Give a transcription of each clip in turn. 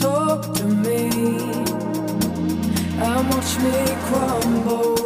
talk to me and watch me crumble.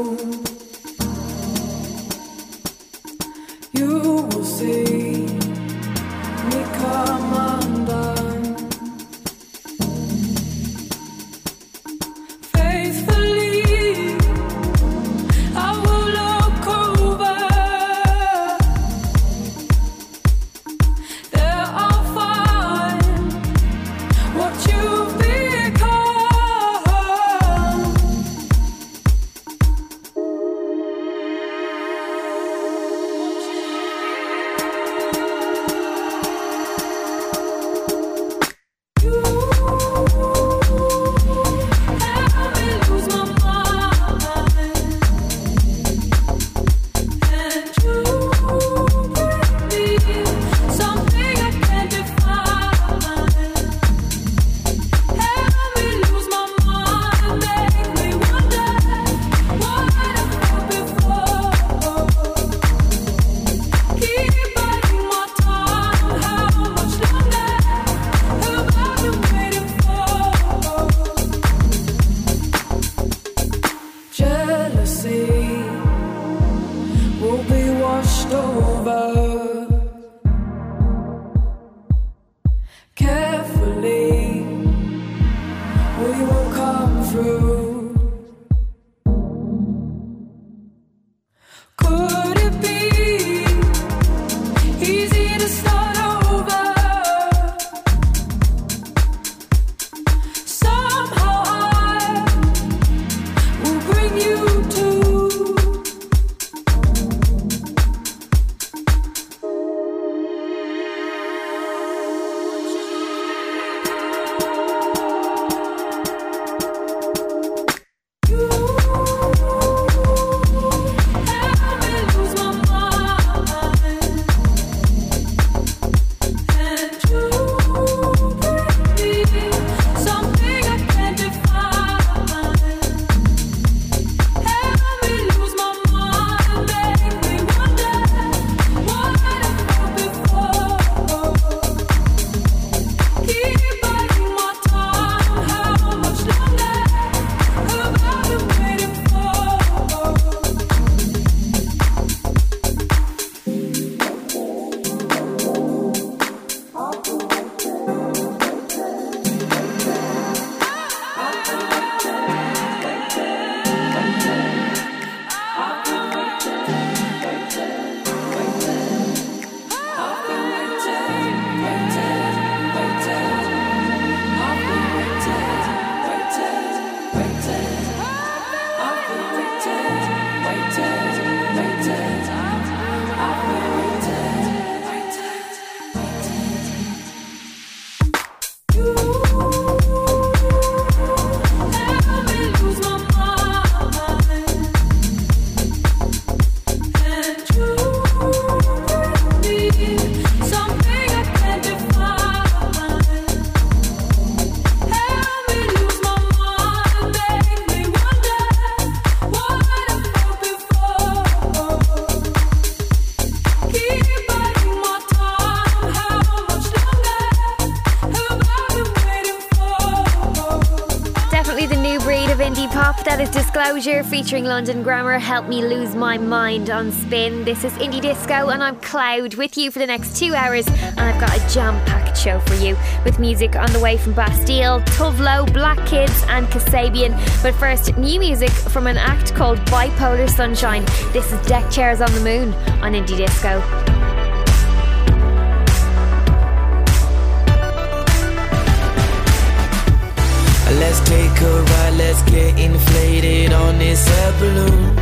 Disclosure featuring London Grammar Help Me Lose My Mind on Spin. This is Indie Disco and I'm Clowd with you for the next two hours and I've got a jam packed show for you with music on the way from Bastille, Tove Lo, Black Kids and Kasabian. But first, new music from an act called Bipolar Sunshine. This is Deck Chairs on the Moon on Indie Disco. Let's get inflated on this air balloon.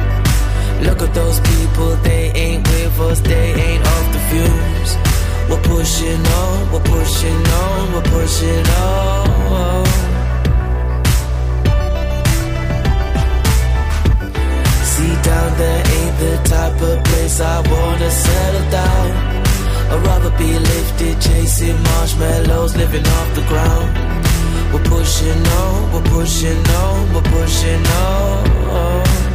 Look at those people, they ain't with us, they ain't off the fumes. We're pushing on, we're pushing on, we're pushing on. See down there ain't the type of place I wanna settle down. I'd rather be lifted, chasing marshmallows, living off the ground. We're pushing on, we're pushing on, we're pushing on.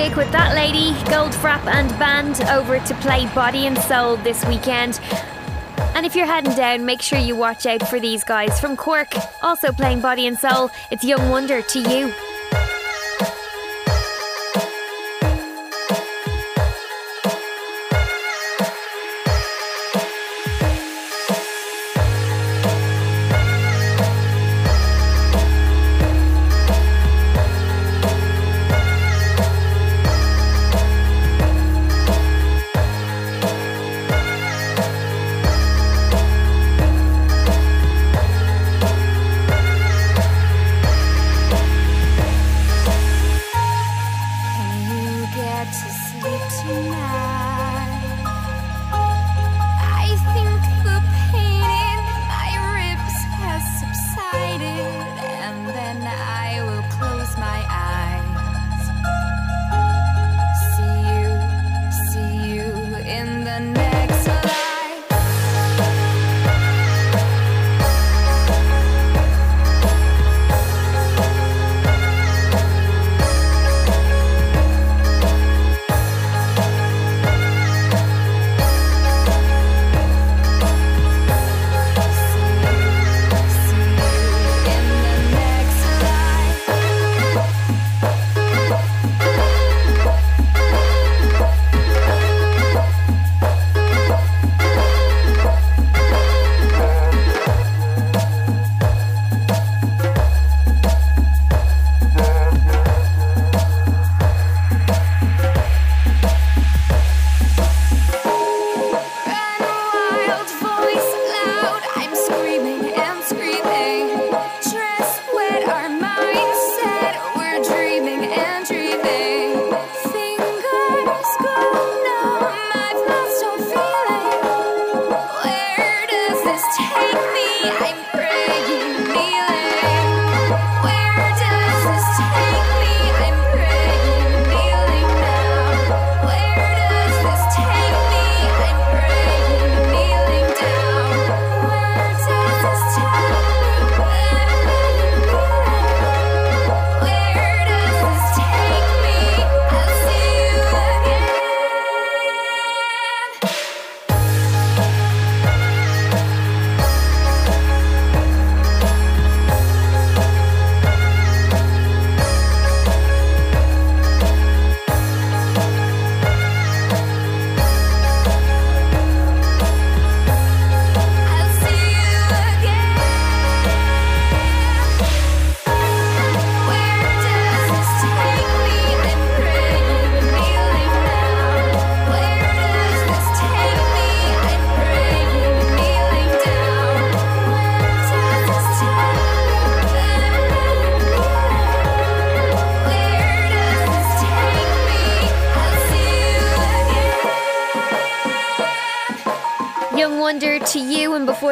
Music with that lady, Goldfrapp and band over to play Body and Soul this weekend. And if you're heading down, make sure you watch out for these guys from Cork, also playing Body and Soul. It's Young Wonder to you.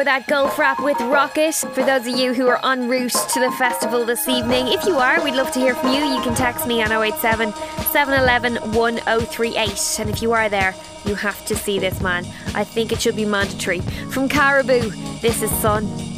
That, Goldfrapp with Rocket. For those of you who are en route to the festival this evening, if you are, we'd love to hear from you. You can text me on 087 711 1038. And if you are there, you have to see this man. I think it should be mandatory. From Caribou, this is Sun.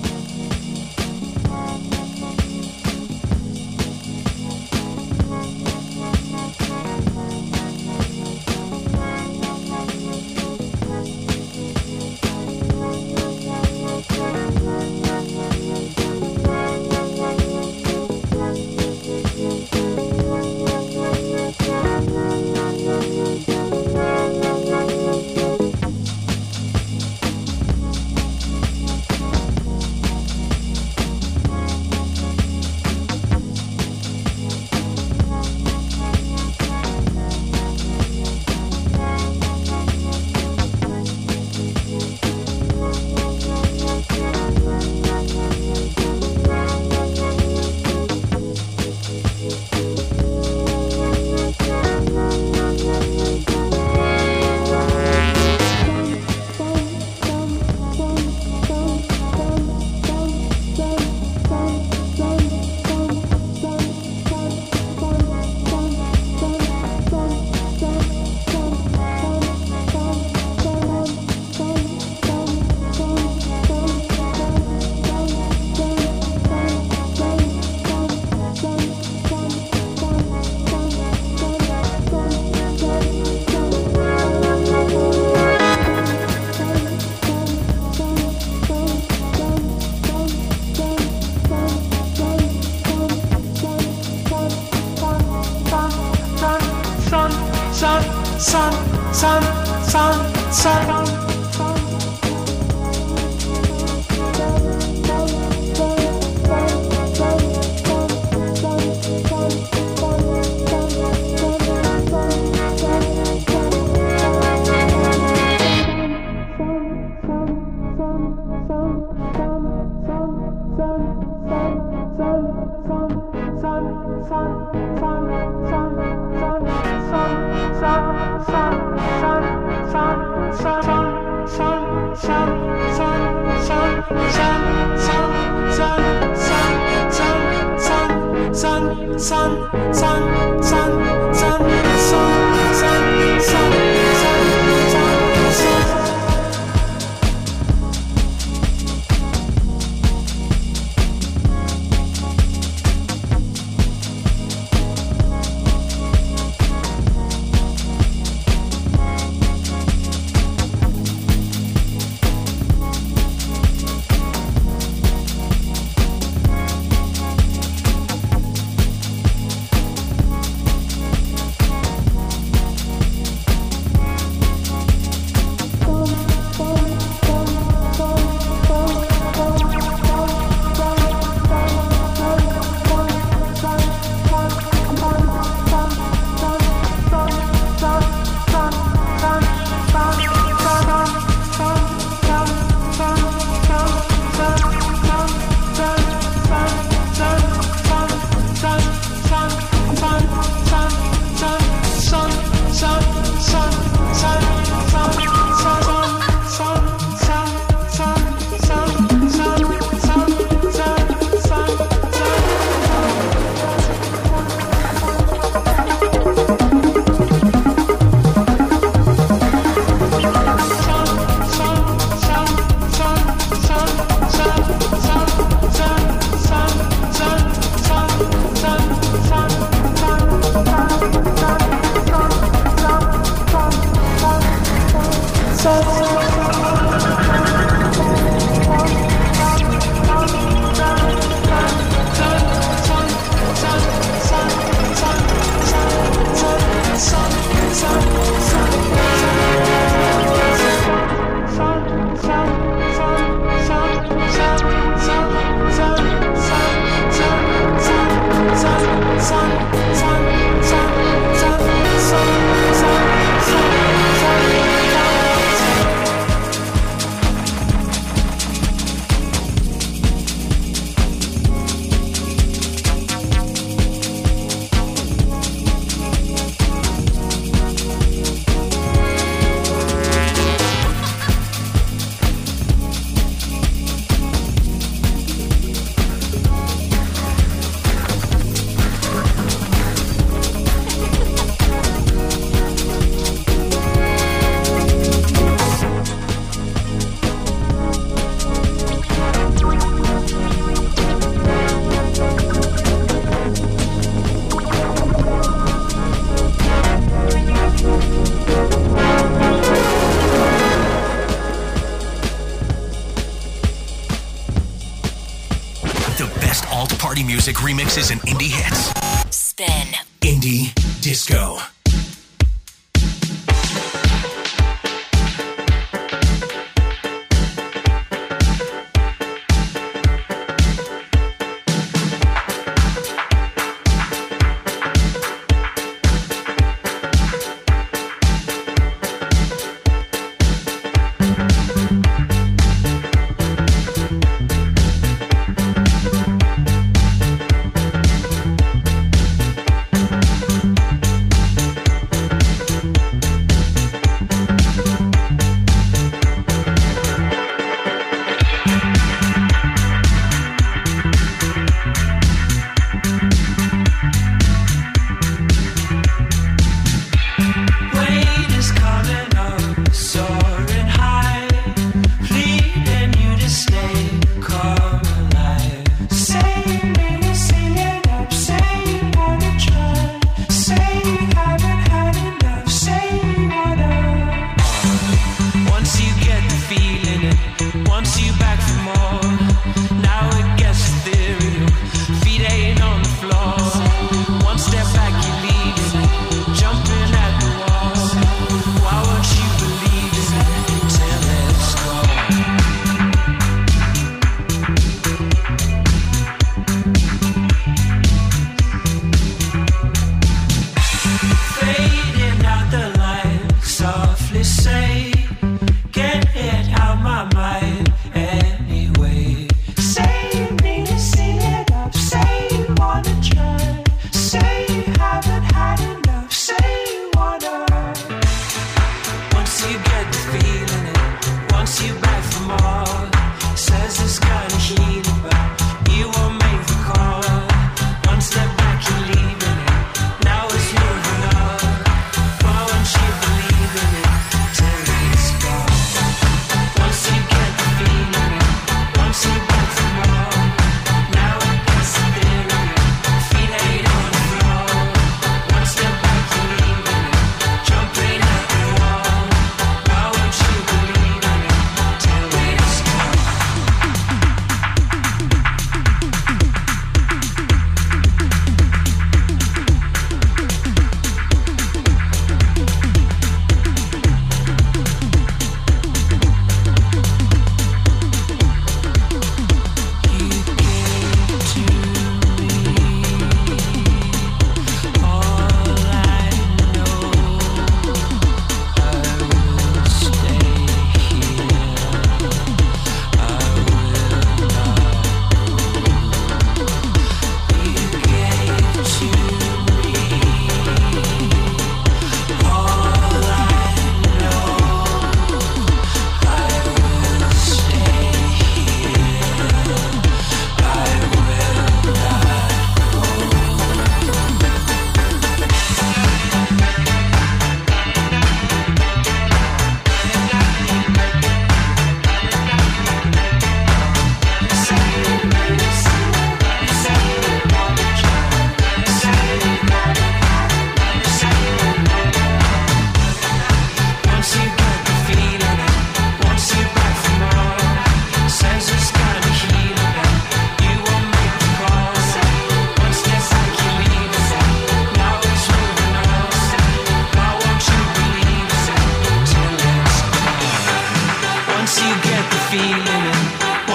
Remixes and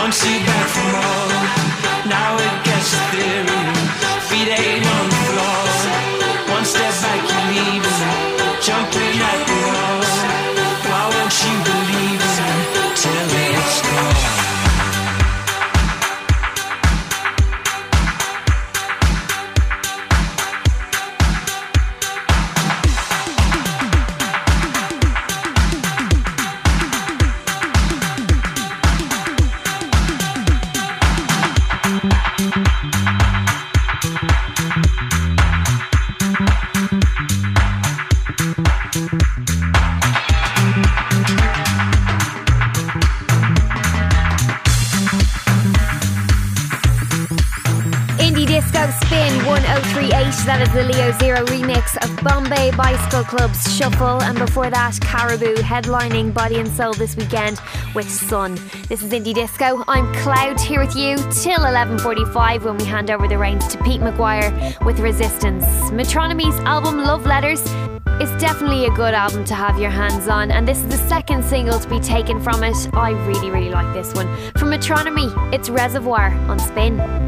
want you back for more. Club's Shuffle, and before that, Caribou headlining Body and Soul this weekend with Sun. This is Indie Disco. I'm Clowd here with you till 11:45 when we hand over the reins to Pete McGuire with Resistance. Metronomy's album Love Letters is definitely a good album to have your hands on, and this is the second single to be taken from it. I really, really like this one. From Metronomy, it's Reservoir on Spin.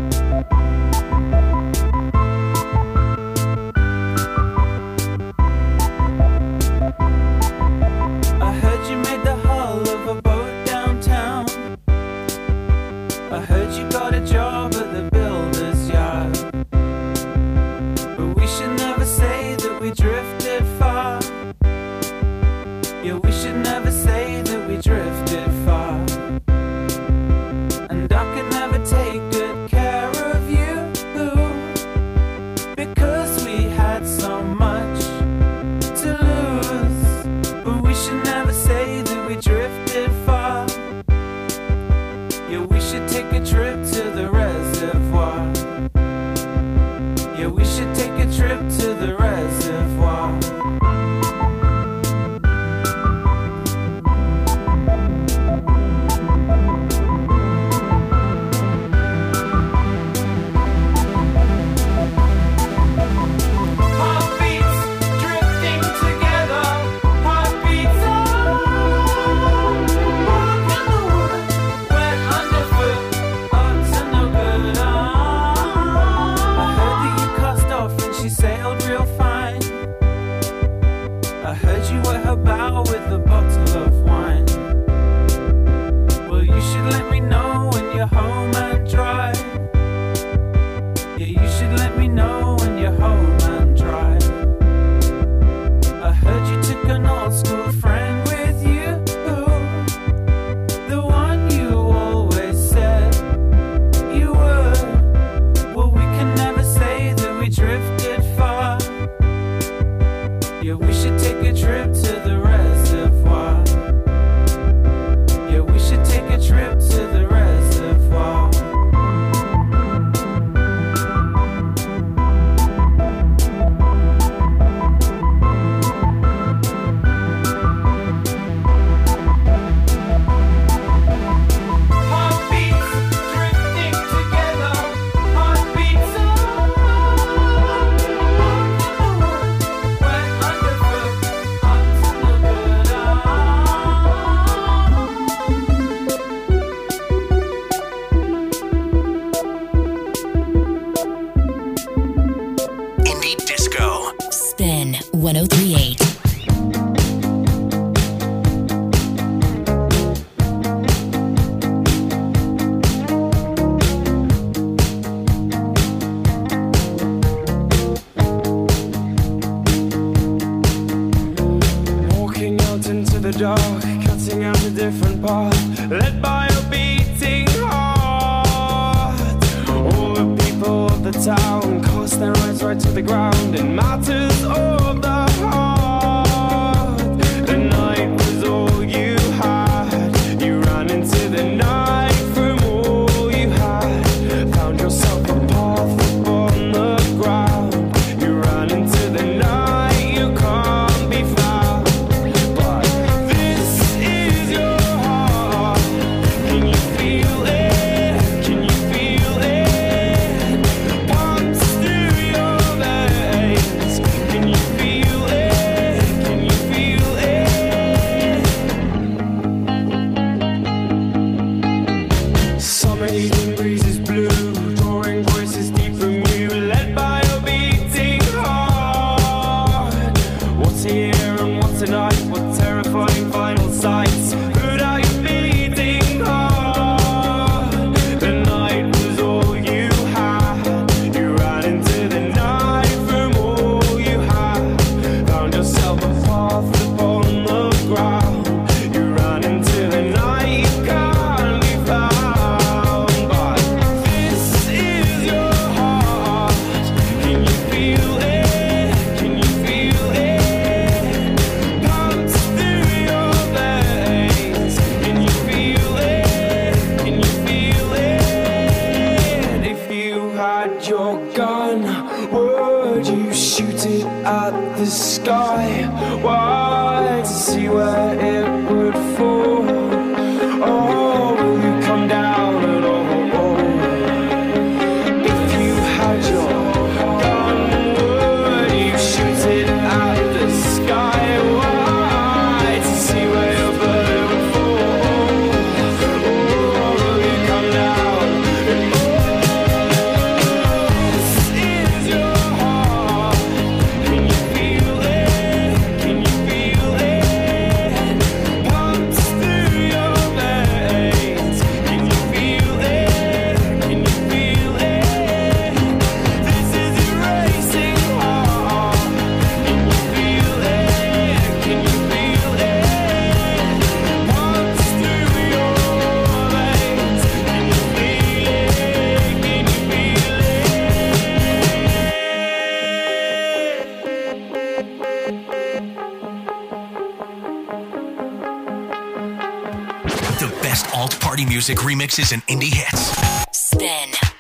The best alt party music remixes and indie hits.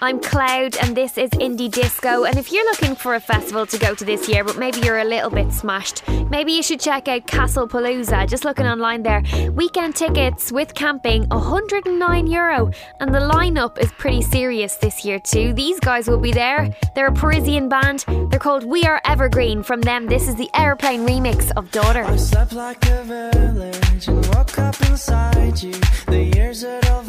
I'm Clowd, and this is Indie Disco. And if you're looking for a festival to go to this year, but maybe you're a little bit smashed, maybe you should check out Castlepalooza. Just looking online there, weekend tickets with camping, 109 euro, and the lineup is pretty serious this year too. These guys will be there. They're a Parisian band. They're called We Are Evergreen. From them, this is the Aeroplane remix of Daughter. I slept like a village and woke up inside you. The years all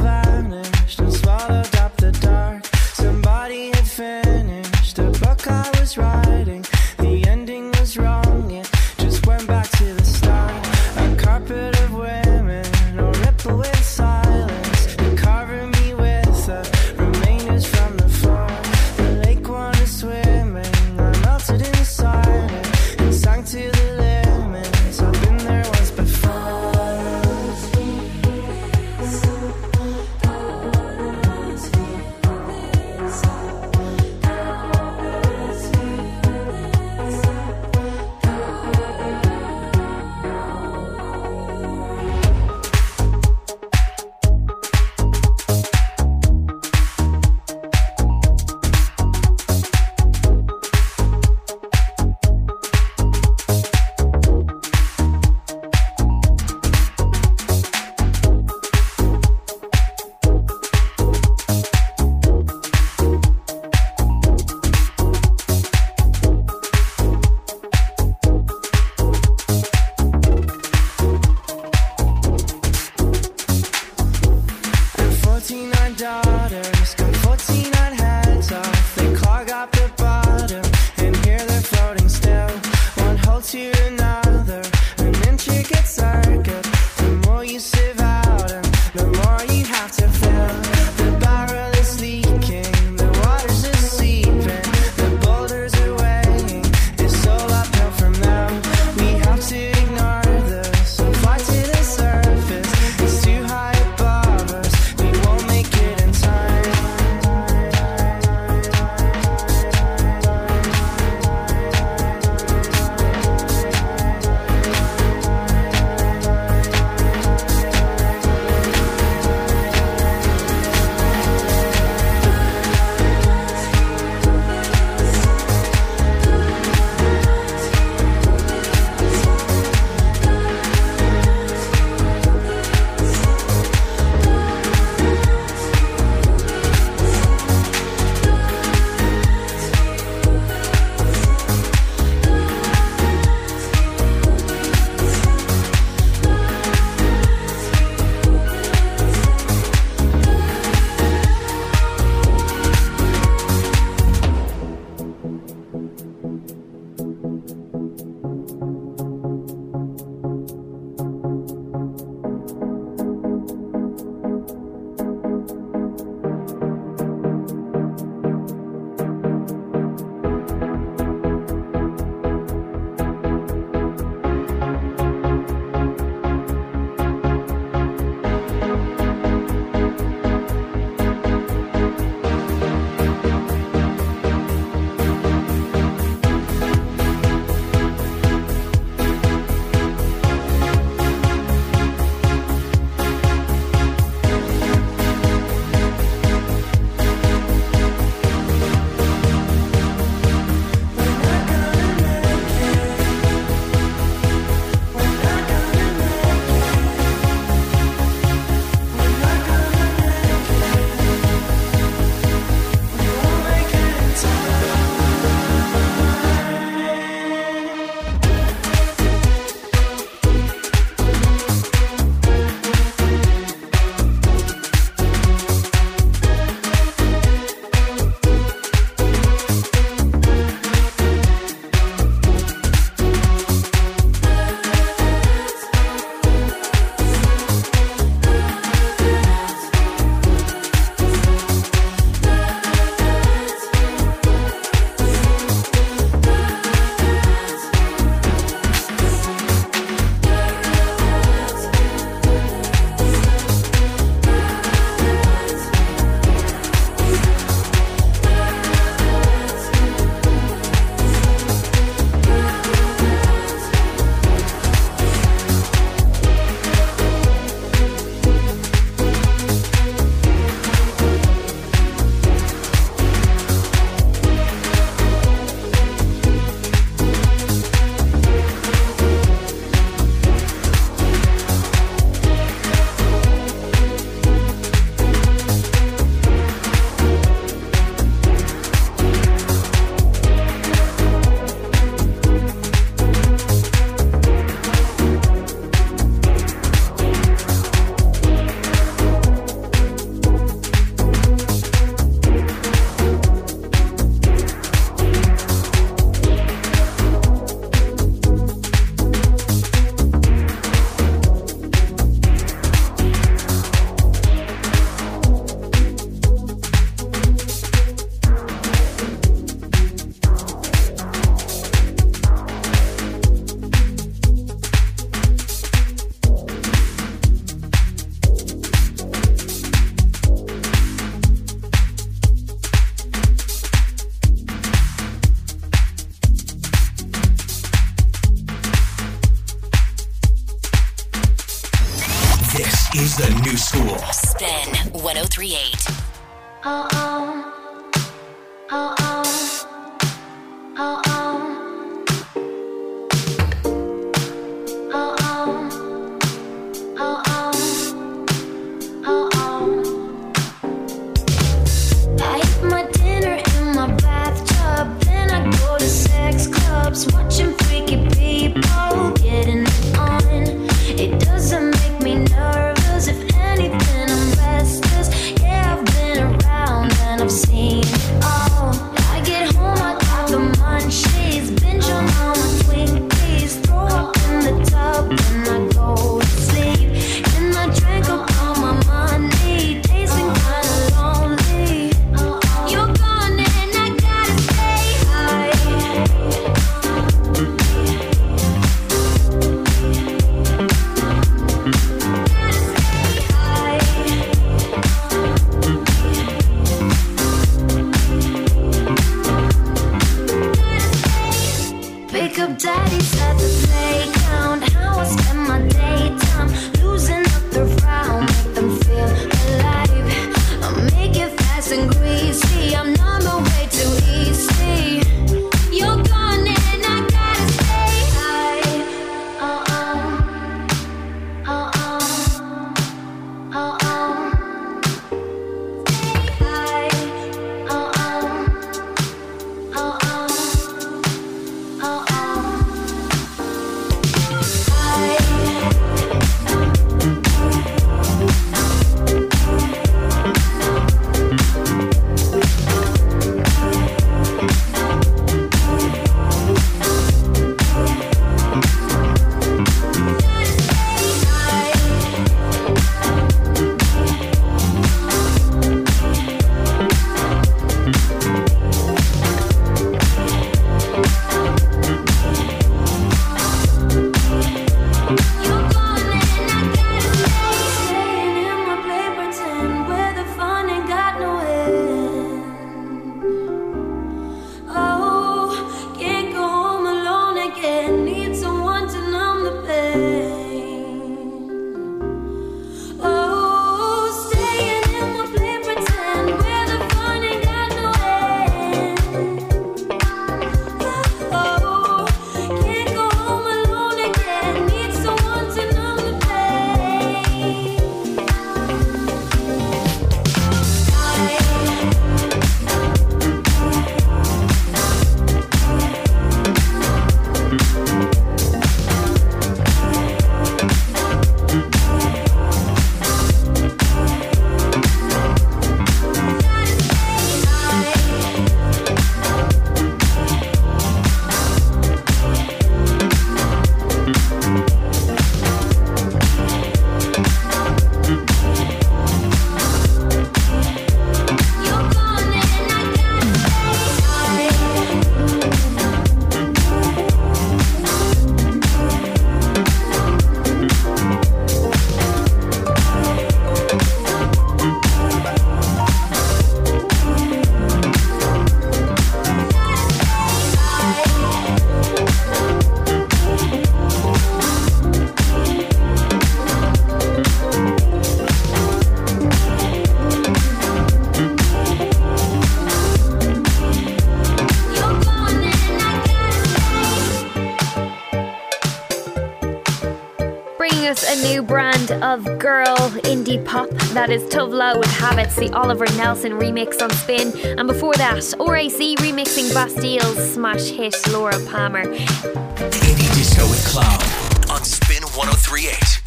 of girl indie pop. That is Tove Lo with Habits, the Oliver Nelson remix on Spin. And before that, RAC remixing Bastille's smash hit Laura Palmer. The Indie Disco with Clowd on Spin 1038.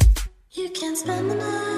You can spend the night.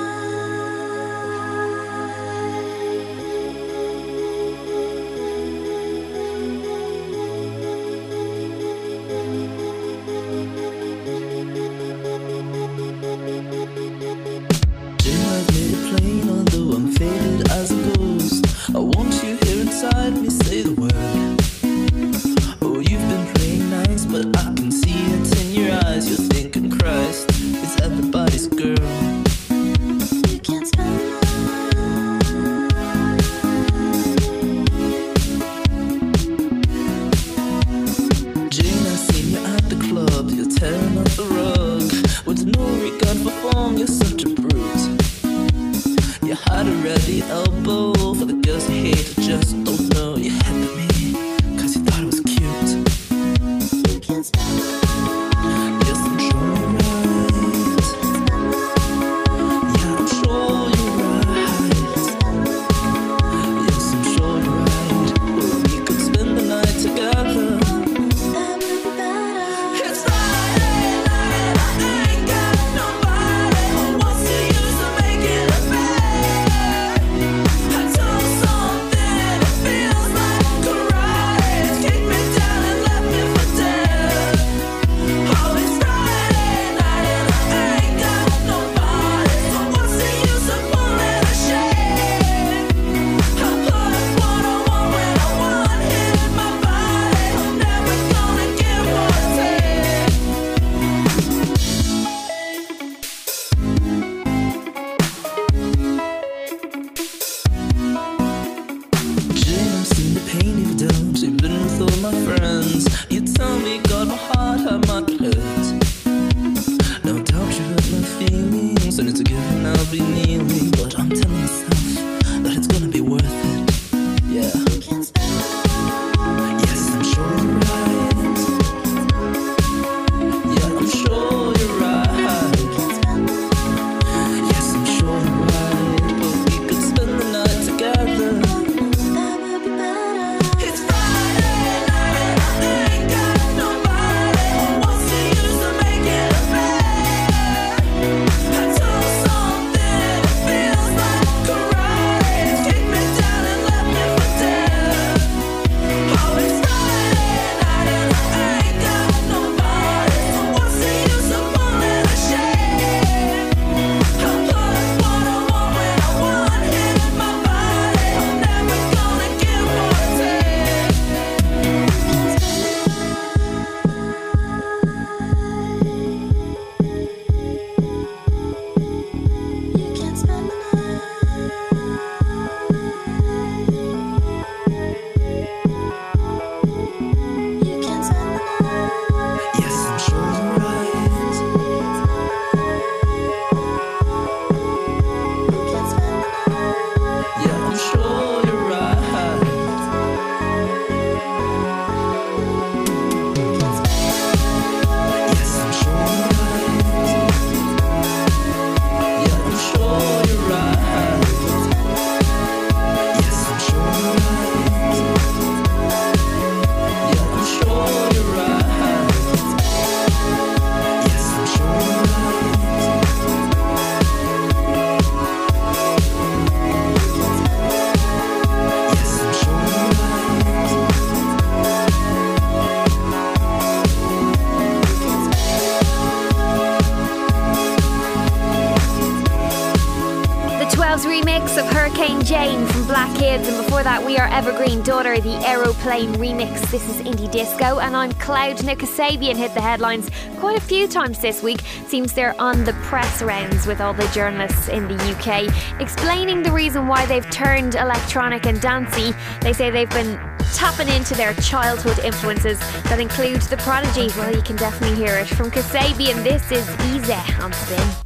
Remix. This is Indie Disco, and I'm Clowd. Now, Kasabian hit the headlines quite a few times this week. Seems they're on the press rounds with all the journalists in the UK, explaining the reason why they've turned electronic and dancey. They say they've been tapping into their childhood influences that include the prodigy. Well, you can definitely hear it from Kasabian. This is Easy on Spin.